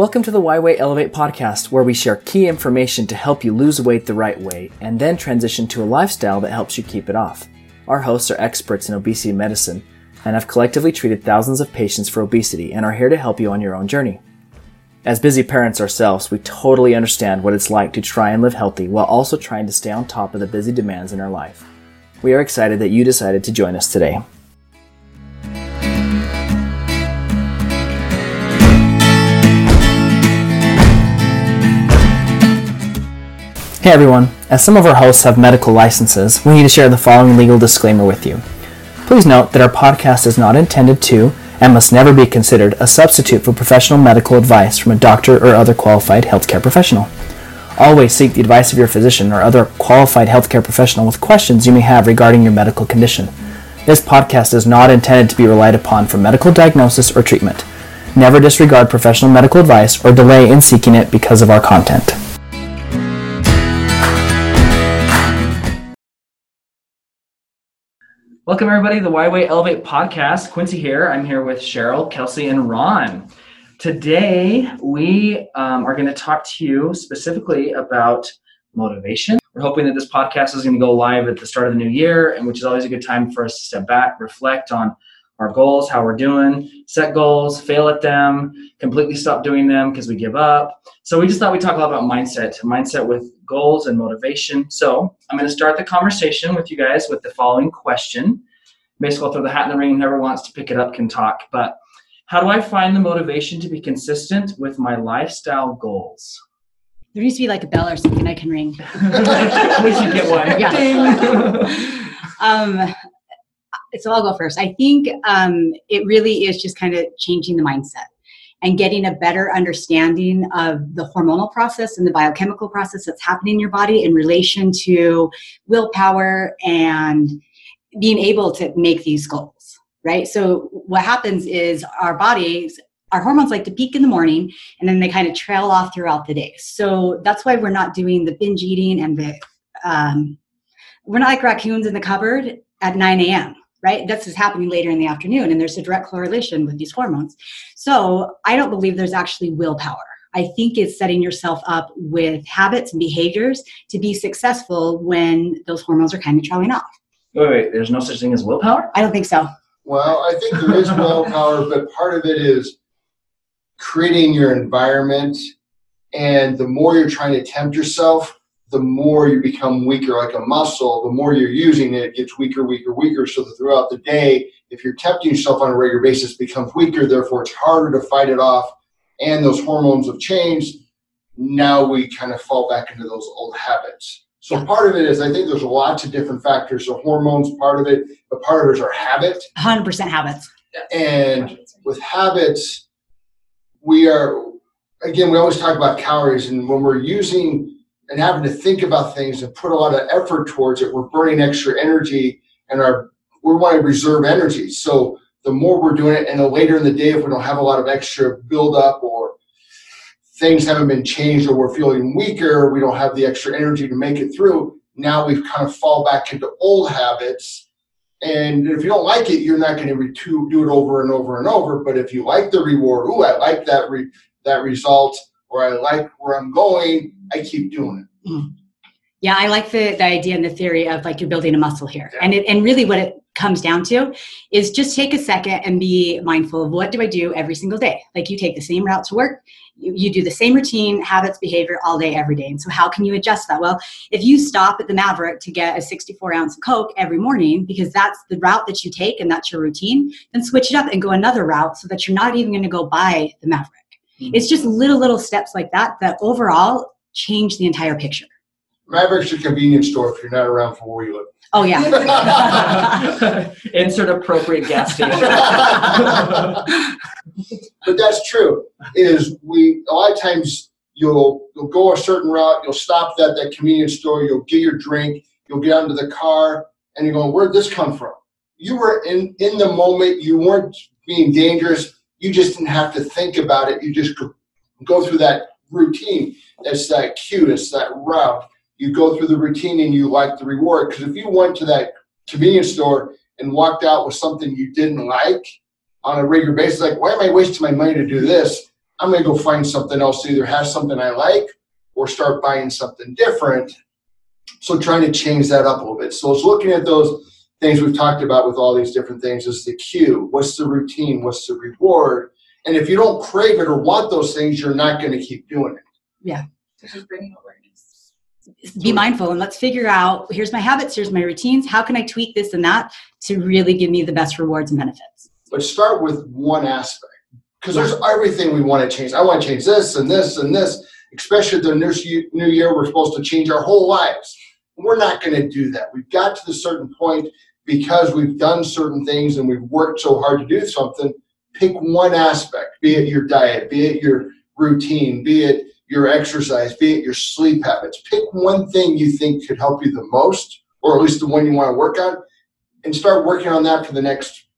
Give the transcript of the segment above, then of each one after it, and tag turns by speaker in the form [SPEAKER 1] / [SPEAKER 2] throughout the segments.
[SPEAKER 1] Welcome to the Why Wait Elevate podcast, where we share key information to help you lose weight the right way and then transition to a lifestyle that helps you keep it off. Our hosts are experts in obesity medicine and have collectively treated thousands of patients for obesity and are here to help you on your own journey. As busy parents ourselves, we totally understand what it's like to try and live healthy while also trying to stay on top of the busy demands in our life. We are excited that you decided to join us today. Hey everyone, as some of our hosts have medical licenses, we need to share the following legal disclaimer with you. Please note that our podcast is not intended to and must never be considered a substitute for professional medical advice from a doctor or other qualified healthcare professional. Always seek the advice of your physician or other qualified healthcare professional with questions you may have regarding your medical condition. This podcast is not intended to be relied upon for medical diagnosis or treatment. Never disregard professional medical advice or delay in seeking it because of our content. Welcome, everybody, to the Why Wait Elevate podcast. Quincy here. I'm here with Cheryl, Kelsey, and Ron. Today, we um, are going to talk to you specifically about motivation. We're hoping that this podcast is going to go live at the start of the new year, and which is always a good time for us to step back, reflect on our goals, how we're doing, set goals, fail at them, completely stop doing them because we give up. So we just thought we'd talk a lot about mindset, mindset with goals and motivation. So I'm going to start the conversation with you guys with the following question. Basically, I'll throw the hat in the ring. Whoever wants to pick it up can talk. But how do I find the motivation to be consistent with my lifestyle goals?
[SPEAKER 2] There needs to be like a bell or something I can ring.
[SPEAKER 1] we should get one.
[SPEAKER 2] Yeah. um, so I'll go first. I think um, it really is just kind of changing the mindset and getting a better understanding of the hormonal process and the biochemical process that's happening in your body in relation to willpower and being able to make these goals right? So what happens is our bodies our hormones like to peak in the morning and then they kind of trail off throughout the day. So that's why we're not doing the binge eating and the um, we're not like raccoons in the cupboard at 9 a.m right? This is happening later in the afternoon, and there's a direct correlation with these hormones. So I don't believe there's actually willpower. I think it's setting yourself up with habits and behaviors to be successful when those hormones are kind of trailing off.
[SPEAKER 1] Wait, wait, there's no such thing as willpower?
[SPEAKER 2] I don't think so.
[SPEAKER 3] Well, I think there is willpower, but part of it is creating your environment. And the more you're trying to tempt yourself, the more you become weaker like a muscle, the more you're using it, it gets weaker, weaker, weaker. So that throughout the day, if you're tempting yourself on a regular basis, becomes weaker. Therefore, it's harder to fight it off. And those hormones have changed. Now we kind of fall back into those old habits. So part of it is I think there's lots of different factors. So hormones, part of it, but part of it is our habit.
[SPEAKER 2] 100% habits.
[SPEAKER 3] And with habits, we are again we always talk about calories, and when we're using and having to think about things and put a lot of effort towards it, we're burning extra energy and our we want to reserve energy. So the more we're doing it, and the later in the day, if we don't have a lot of extra buildup or things haven't been changed or we're feeling weaker, we don't have the extra energy to make it through. Now we've kind of fall back into old habits. And if you don't like it, you're not going to do it over and over and over. But if you like the reward, ooh, I like that re- that result, or I like where I'm going, I keep doing it. Mm.
[SPEAKER 2] Yeah, I like the, the idea and the theory of like you're building a muscle here. Yeah. And it, and really what it comes down to is just take a second and be mindful of what do I do every single day? Like you take the same route to work, you, you do the same routine, habits, behavior all day, every day. And so how can you adjust that? Well, if you stop at the Maverik to get a 64 ounce of Coke every morning, because that's the route that you take and that's your routine, then switch it up and go another route so that you're not even going to go buy the Maverik. Mm-hmm. It's just little, little steps like that that overall change the entire picture.
[SPEAKER 3] Maverik's a convenience store if you're not around for where you live.
[SPEAKER 2] Oh yeah.
[SPEAKER 1] Insert appropriate gas station.
[SPEAKER 3] but that's true. Is we a lot of times you'll you'll go a certain route, you'll stop at that convenience store, you'll get your drink, you'll get onto the car, and you're going, where'd this come from? You were in in the moment. You weren't being dangerous. You just didn't have to think about it. You just go, through that routine. It's that cue. It's that route. You go through the routine and you like the reward. Because if you went to that convenience store and walked out with something you didn't like on a regular basis, like, why am I wasting my money to do this? I'm going to go find something else to either have something I like or start buying something different. So trying to change that up a little bit. So it's looking at those things we've talked about with all these different things is the cue, what's the routine, what's the reward. And if you don't crave it or want those things, you're not going to keep doing it.
[SPEAKER 2] Yeah.
[SPEAKER 4] Just bringing awareness.
[SPEAKER 2] Be mindful and let's figure out here's my habits, here's my routines. How can I tweak this and that to really give me the best rewards and benefits?
[SPEAKER 3] But start with one aspect because there's everything we want to change. I want to change this and this and this, especially the new new year. We're supposed to change our whole lives. We're not going to do that. We've got to the certain point because we've done certain things and we've worked so hard to do something. Pick one aspect, be it your diet, be it your routine, be it your exercise, be it your sleep habits. Pick one thing you think could help you the most, or at least the one you want to work on, and start working on that for the next.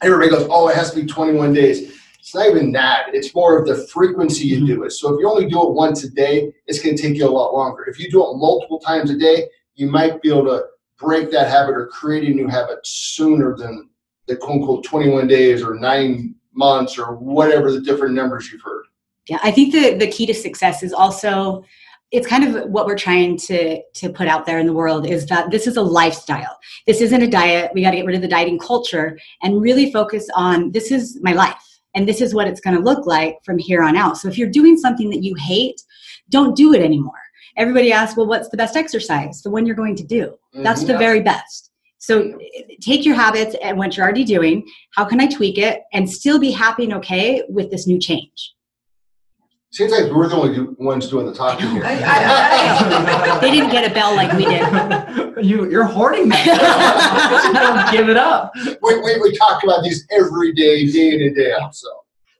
[SPEAKER 3] Everybody goes, oh, it has to be 21 days. It's not even that. It's more of the frequency you mm-hmm. do it. So if you only do it once a day, it's going to take you a lot longer. If you do it multiple times a day, you might be able to break that habit or create a new habit sooner than the quote unquote 21 days or nine months or whatever the different numbers you've heard.
[SPEAKER 2] Yeah, I think the, the key to success is also it's kind of what we're trying to to put out there in the world is that this is a lifestyle. This isn't a diet. We got to get rid of the dieting culture and really focus on this is my life and this is what it's going to look like from here on out. So if you're doing something that you hate, don't do it anymore. Everybody asks, well, what's the best exercise? The one you're going to do. Mm-hmm. That's the very best. So take your habits and what you're already doing. How can I tweak it and still be happy and okay with this new change?
[SPEAKER 3] Seems like we're the only ones doing the talking here. I,
[SPEAKER 2] I, I, they didn't get a bell like we did.
[SPEAKER 1] you, you're hoarding that. Don't give it up.
[SPEAKER 3] We, we, we talk about these every day, day in and day out. So.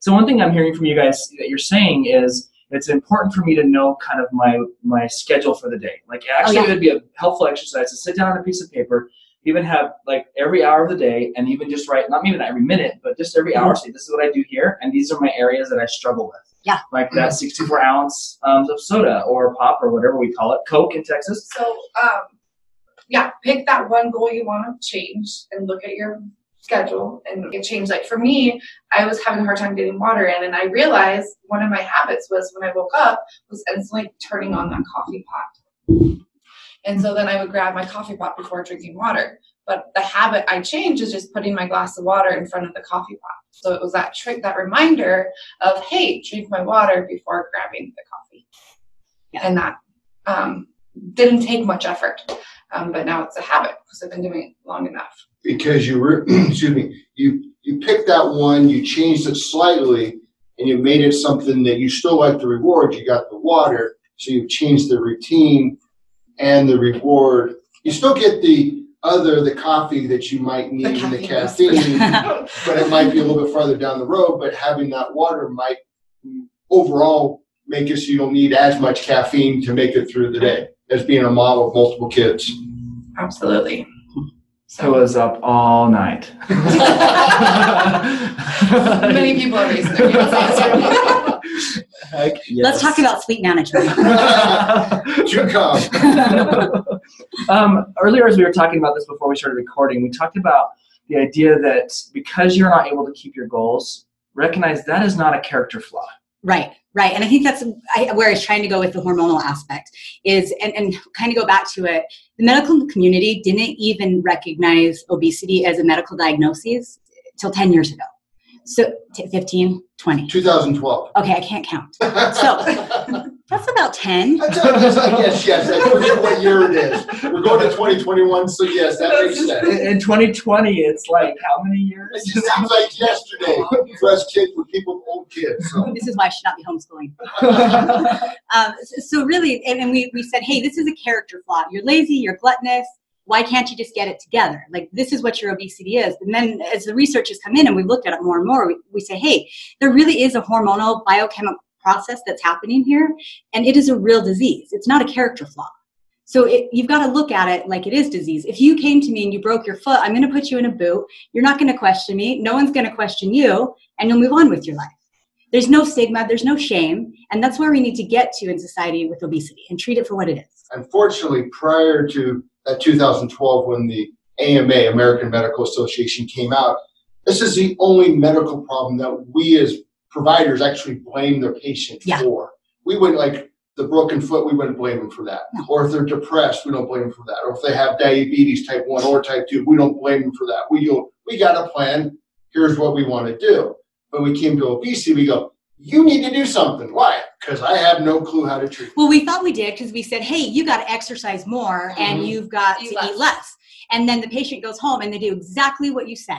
[SPEAKER 1] so one thing I'm hearing from you guys that you're saying is it's important for me to know kind of my my schedule for the day. Like actually, oh, yeah. it would be a helpful exercise to sit down on a piece of paper, even have like every hour of the day, and even just write not even every minute, but just every hour. Mm-hmm. Say this is what I do here, and these are my areas that I struggle with.
[SPEAKER 2] Yeah,
[SPEAKER 1] like that 64 ounce um, of soda or pop or whatever we call it, Coke in Texas.
[SPEAKER 4] So, um, yeah, pick that one goal you want to change and look at your schedule and it changed. Like for me, I was having a hard time getting water in, and I realized one of my habits was when I woke up was instantly turning on that coffee pot. And so then I would grab my coffee pot before drinking water. But the habit I changed is just putting my glass of water in front of the coffee pot. So it was that trick, that reminder of, hey, drink my water before grabbing the coffee. Yeah. And that um, didn't take much effort. Um, but now it's a habit because I've been doing it long enough.
[SPEAKER 3] Because you were excuse me you you picked that one you changed it slightly and you made it something that you still like the reward. You got the water so you've changed the routine and the reward. You still get the other the coffee that you might need the and the caffeine but it might be a little bit farther down the road but having that water might overall make it so you don't need as much caffeine to make it through the day as being a mom of multiple kids
[SPEAKER 4] absolutely
[SPEAKER 1] so. Who was up all night.
[SPEAKER 4] Many people are raising their
[SPEAKER 2] hands. Heck, yes. Let's talk about sleep management.
[SPEAKER 1] um, earlier, as we were talking about this before we started recording, we talked about the idea that because you're not able to keep your goals, recognize that is not a character flaw.
[SPEAKER 2] Right, right. And I think that's where I was trying to go with the hormonal aspect is, and, and kind of go back to it, the medical community didn't even recognize obesity as a medical diagnosis till 10 years ago. So 15, 20.
[SPEAKER 3] 2012.
[SPEAKER 2] Okay, I can't count. So That's about 10.
[SPEAKER 3] yes, yes. I forget what year it is. We're going to 2021, so yes, that makes sense.
[SPEAKER 1] In 2020, it's like how many years?
[SPEAKER 3] It just seems like yesterday for us kids with people with old kids. So.
[SPEAKER 2] This is why I should not be homeschooling. um, so, really, and, and we, we said, hey, this is a character flaw. You're lazy, you're gluttonous. Why can't you just get it together? Like, this is what your obesity is. And then as the research has come in and we've looked at it more and more, we, we say, hey, there really is a hormonal biochemical process that's happening here and it is a real disease. It's not a character flaw. So it, you've got to look at it like it is disease. If you came to me and you broke your foot i'm going to put you in a boot. You're not going to question me. No one's going to question you and you'll move on with your life. There's no stigma there's no shame and that's where we need to get to in society with obesity and treat it for what it is.
[SPEAKER 3] Unfortunately prior to that 2012 when the ama american medical association came out this is the only medical problem that we as providers actually blame their patient
[SPEAKER 2] Yeah.
[SPEAKER 3] for. We wouldn't like the broken foot, we wouldn't blame them for that.
[SPEAKER 2] No.
[SPEAKER 3] Or if they're depressed, we don't blame them for that. Or if they have diabetes type one or type two, we don't blame them for that. We go, we got a plan. Here's what we want to do. When we came to obesity, we go, you need to do something. Why? Because I have no clue how to treat.
[SPEAKER 2] Well, we thought we did because we said, hey, you got to exercise more and
[SPEAKER 3] Mhm.
[SPEAKER 2] you've got
[SPEAKER 4] Eat
[SPEAKER 2] to
[SPEAKER 4] less.
[SPEAKER 2] eat less. And then the patient goes home and they do exactly what you said.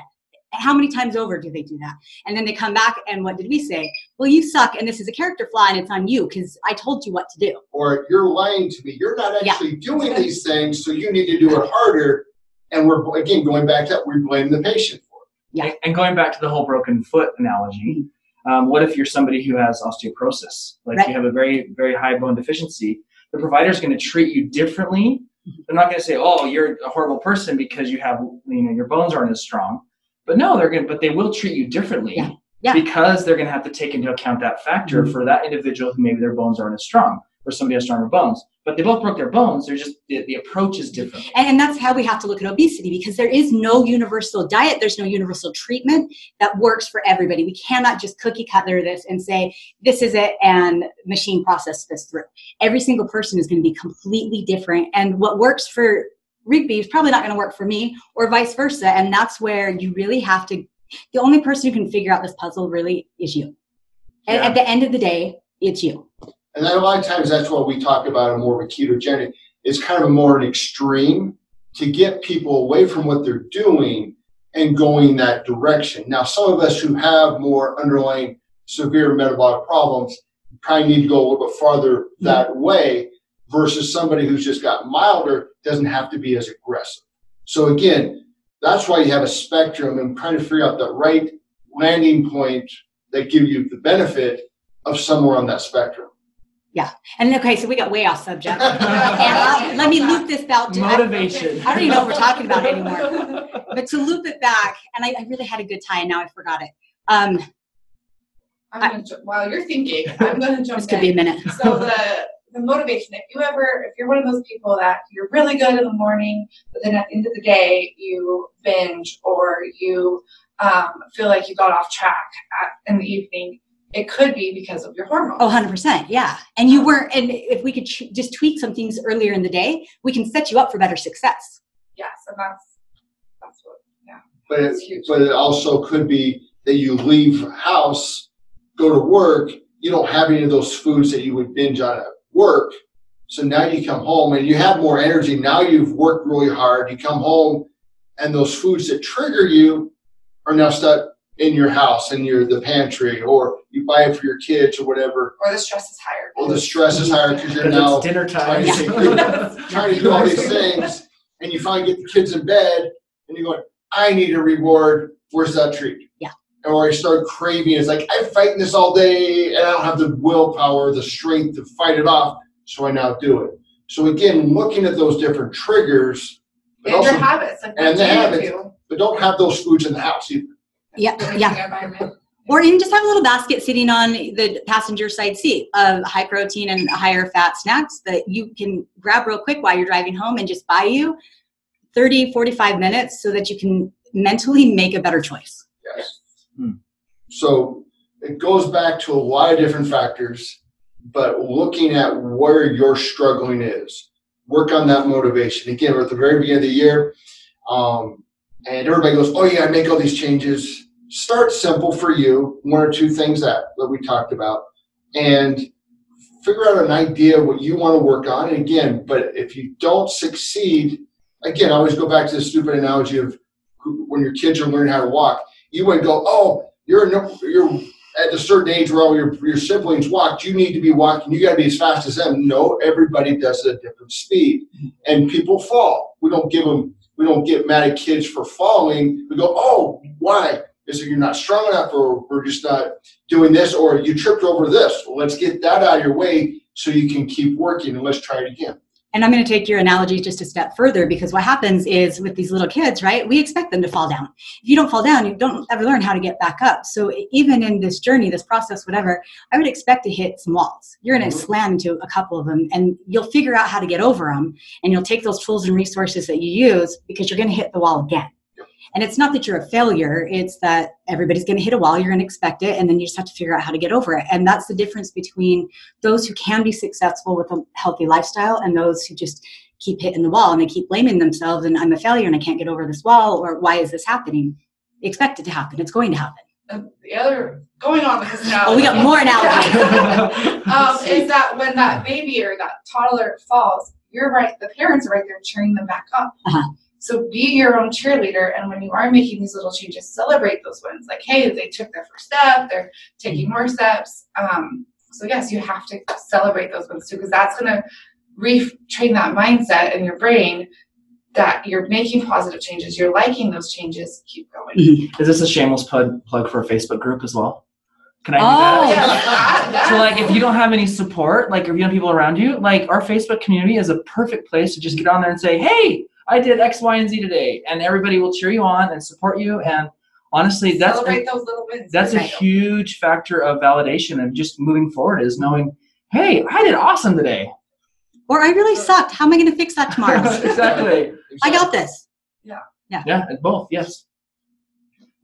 [SPEAKER 2] How many times over do they do that? And then they come back and what did we say? Well, you suck and this is a character flaw and it's on you because I told you what to do.
[SPEAKER 3] or you're lying to me. You're not
[SPEAKER 2] Yeah.
[SPEAKER 3] actually doing these things, so you need to do it harder. And we're again going back to that, we blame the patient for it.
[SPEAKER 2] Yeah.
[SPEAKER 1] And- And going back to the whole broken foot analogy, um, what if you're somebody who has osteoporosis? Like
[SPEAKER 2] Right.
[SPEAKER 1] you have a very, very high bone deficiency. The provider's going to treat you differently.
[SPEAKER 2] Mm-hmm.
[SPEAKER 1] They're not going to say, "Oh, you're a horrible person because you have, you know, your bones aren't as strong." But no, they're going. to But they will treat you differently
[SPEAKER 2] Yeah. Yeah.
[SPEAKER 1] because they're going to have to take into account that factor
[SPEAKER 2] Mhm.
[SPEAKER 1] for that individual who maybe their bones aren't as strong, or somebody has stronger bones. But they both broke their bones. They're just the, the approach is different.
[SPEAKER 2] And, and that's how we have to look at obesity because there is no universal diet, there's no universal treatment that works for everybody. We cannot just cookie cutter this and say, this is it, and machine process this through. Every single person is going to be completely different. And what works for Rigby is probably not going to work for me, or vice versa. And that's where you really have to, the only person who can figure out this puzzle really is you. And
[SPEAKER 1] Yeah.
[SPEAKER 2] at the end of the day, it's you.
[SPEAKER 3] And then a lot of times that's what we talk about in more of a ketogenic. It's kind of a more an extreme to get people away from what they're doing and going that direction. Now, some of us who have more underlying severe metabolic problems probably need to go a little bit farther mm-hmm. that way versus somebody who's just got milder doesn't have to be as aggressive. So again, that's why you have a spectrum and trying to figure out the right landing point that give you the benefit of somewhere on that spectrum. Yeah.
[SPEAKER 2] And okay, so we got way off subject. and let me loop this out. to- I-
[SPEAKER 1] Motivation.
[SPEAKER 2] I don't even know what we're talking about anymore. But to loop it back, and I, I really had a good time. Now I forgot it. Um,
[SPEAKER 4] I'm gonna, while you're thinking, I'm gonna jump
[SPEAKER 2] this could be a minute.
[SPEAKER 4] so the the motivation, if you ever, if you're one of those people that you're really good in the morning, but then at the end of the day you binge or you um, feel like you got off track at, in the evening, it could be because of your hormones.
[SPEAKER 2] Oh, 100%. Yeah. And you weren't, and if we could ch- just tweak some things earlier in the day, we can set you up for better success.
[SPEAKER 4] Yes, and that's that's what. Yeah.
[SPEAKER 3] But it,
[SPEAKER 4] It's huge.
[SPEAKER 3] but it also could be that you leave house, go to work, you don't have any of those foods that you would binge on at work. So now you come home and you have more energy. Now you've worked really hard. You come home and those foods that trigger you are now stuck in your house in your the pantry or you buy it for your kids or whatever.
[SPEAKER 4] Or the stress is higher.
[SPEAKER 3] Or the stress is higher because you're
[SPEAKER 1] Because
[SPEAKER 3] now
[SPEAKER 1] it's dinner time.
[SPEAKER 3] trying to, take, trying to do all these things and you finally get the kids in bed and you're going, I need a reward. Where's that treat?
[SPEAKER 2] Yeah.
[SPEAKER 3] Or I start craving. It's like I'm fighting this all day and I don't have the willpower, the strength to fight it off. So I now do it. So again, looking at those different triggers, but
[SPEAKER 4] and
[SPEAKER 3] also
[SPEAKER 4] your habits, like
[SPEAKER 3] and
[SPEAKER 4] what
[SPEAKER 3] the
[SPEAKER 4] do you
[SPEAKER 3] habits.
[SPEAKER 4] do?
[SPEAKER 3] but don't have those foods in the house either.
[SPEAKER 2] Yeah. Yeah. Or even just have a little basket sitting on the passenger side seat of high protein and higher fat snacks that you can grab real quick while you're driving home and just buy you 30, 45 minutes so that you can mentally make a better choice.
[SPEAKER 3] Yes.
[SPEAKER 1] Hmm.
[SPEAKER 3] So it goes back to a lot of different factors, but looking at where your struggling is, work on that motivation. Again, we're at the very beginning of the year, um, and everybody goes, "Oh yeah, I make all these changes." Start simple for you, one or two things that that we talked about, and figure out an idea what you want to work on. And again, but if you don't succeed, again, I always go back to the stupid analogy of when your kids are learning how to walk you wouldn't go, oh, you're no, you're at a certain age where all your your siblings walked. You need to be walking. You got to be as fast as them. No, everybody does it at different speed, and people fall. We don't give them. We don't get mad at kids for falling. We go, oh, why? Is it you're not strong enough, or we're just not doing this, or you tripped over this? Well, let's get that out of your way so you can keep working, and let's try it again.
[SPEAKER 2] And I'm going to take your analogy just a step further because what happens is with these little kids, right? We expect them to fall down. If you don't fall down, you don't ever learn how to get back up. So even in this journey, this process, whatever, I would expect to hit some walls. You're going to
[SPEAKER 3] Mhm.
[SPEAKER 2] slam into a couple of them and you'll figure out how to get over them. And you'll take those tools and resources that you use because you're going to hit the wall again. And it's not that you're a failure, it's that everybody's going to hit a wall, you're going to expect it, and then you just have to figure out how to get over it. And that's the difference between those who can be successful with a healthy lifestyle and those who just keep hitting the wall and they keep blaming themselves and I'm a failure and I can't get over this wall or why is this happening? Expect it to happen. It's going to happen.
[SPEAKER 4] And the other going on with this now.
[SPEAKER 2] Oh, we got more analogies.
[SPEAKER 4] um, is that when that baby or that toddler falls, you're right. The parents are right there cheering them back up.
[SPEAKER 2] Uh-huh.
[SPEAKER 4] So be your own cheerleader, and when you are making these little changes, celebrate those wins. Like, hey, they took their first step. They're taking more steps. Um, so yes, you have to celebrate those wins too, because that's going to retrain that mindset in your brain that you're making positive changes, you're liking those changes, keep going.
[SPEAKER 2] Mhm.
[SPEAKER 1] Is this a shameless plug, plug for a Facebook group as well? Can I do
[SPEAKER 2] Oh.
[SPEAKER 1] that?
[SPEAKER 4] Yeah, that- that-
[SPEAKER 1] So like if you don't have any support, like if you don't have people around you, like our Facebook community is a perfect place to just get on there and say, Hey, I did X, Y, and Z today. And everybody will cheer you on and support you. And honestly, that's
[SPEAKER 4] celebrate those little wins.
[SPEAKER 1] that's a huge factor of validation and just moving forward is knowing, hey, I did awesome today.
[SPEAKER 2] or I really sucked. How am I going to fix that tomorrow?
[SPEAKER 1] exactly.
[SPEAKER 2] I got this.
[SPEAKER 1] Yeah, Yeah. Yeah, both, yes.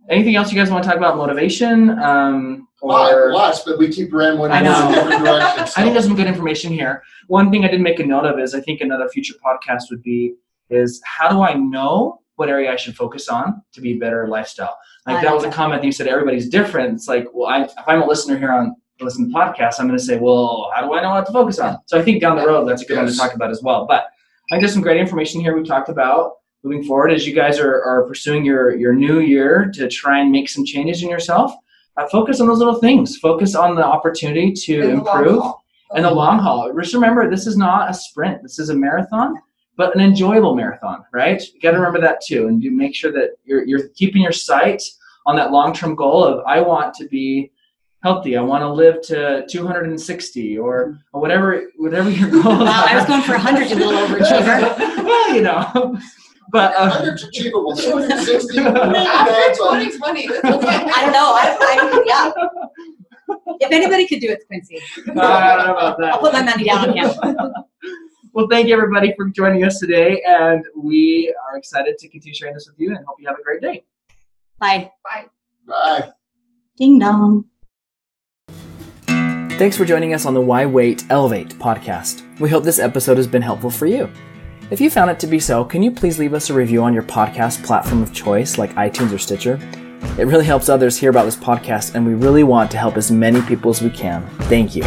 [SPEAKER 1] Anything else you guys want to talk about? Motivation? Um, or
[SPEAKER 3] Lots, but we keep rambling
[SPEAKER 1] I know.
[SPEAKER 3] different directions.
[SPEAKER 1] I think there's some good information here. One thing I did make a note of is I think another future podcast would be is how do I know what area I should focus on to be a better lifestyle? Like
[SPEAKER 2] I
[SPEAKER 1] that
[SPEAKER 2] like
[SPEAKER 1] was a comment that you said everybody's different. It's like, well, I, if I'm a listener here on listen to the podcast, I'm going to say, well, how do I know what to focus on? So I think down the road that's a good one to talk about as well. But I think there's some great information here we've talked about moving forward as you guys are, are pursuing your your new year to try and make some changes in yourself. Uh, focus on those little things. Focus on the opportunity to
[SPEAKER 4] In
[SPEAKER 1] improve
[SPEAKER 4] haul.
[SPEAKER 1] and the long haul. Just remember, this is not a sprint. This is a marathon, but an enjoyable marathon, right? You got to remember that too, and you make sure that you're you're keeping your sight on that long term goal of I want to be healthy. I want to live to 260 or, or whatever whatever your goal.
[SPEAKER 2] Wow, I was going for 100, you little overachiever.
[SPEAKER 1] well, you know, but uh,
[SPEAKER 3] Hundred's achievable. 260.
[SPEAKER 4] After 2020, this
[SPEAKER 2] I don't know. I, I, yeah. If anybody could do it, it's Quincy.
[SPEAKER 1] I don't know about that.
[SPEAKER 2] I'll put my money down on him.
[SPEAKER 1] Well, thank you everybody for joining us today, and we are excited to continue sharing this with you, and hope you have a great day. Bye.
[SPEAKER 2] Bye.
[SPEAKER 3] Bye.
[SPEAKER 2] Ding dong.
[SPEAKER 1] Thanks for joining us on the Why Wait Elevate podcast. We hope this episode has been helpful for you. If you found it to be so, can you please leave us a review on your podcast platform of choice like iTunes or Stitcher? It really helps others hear about this podcast, and we really want to help as many people as we can. Thank you.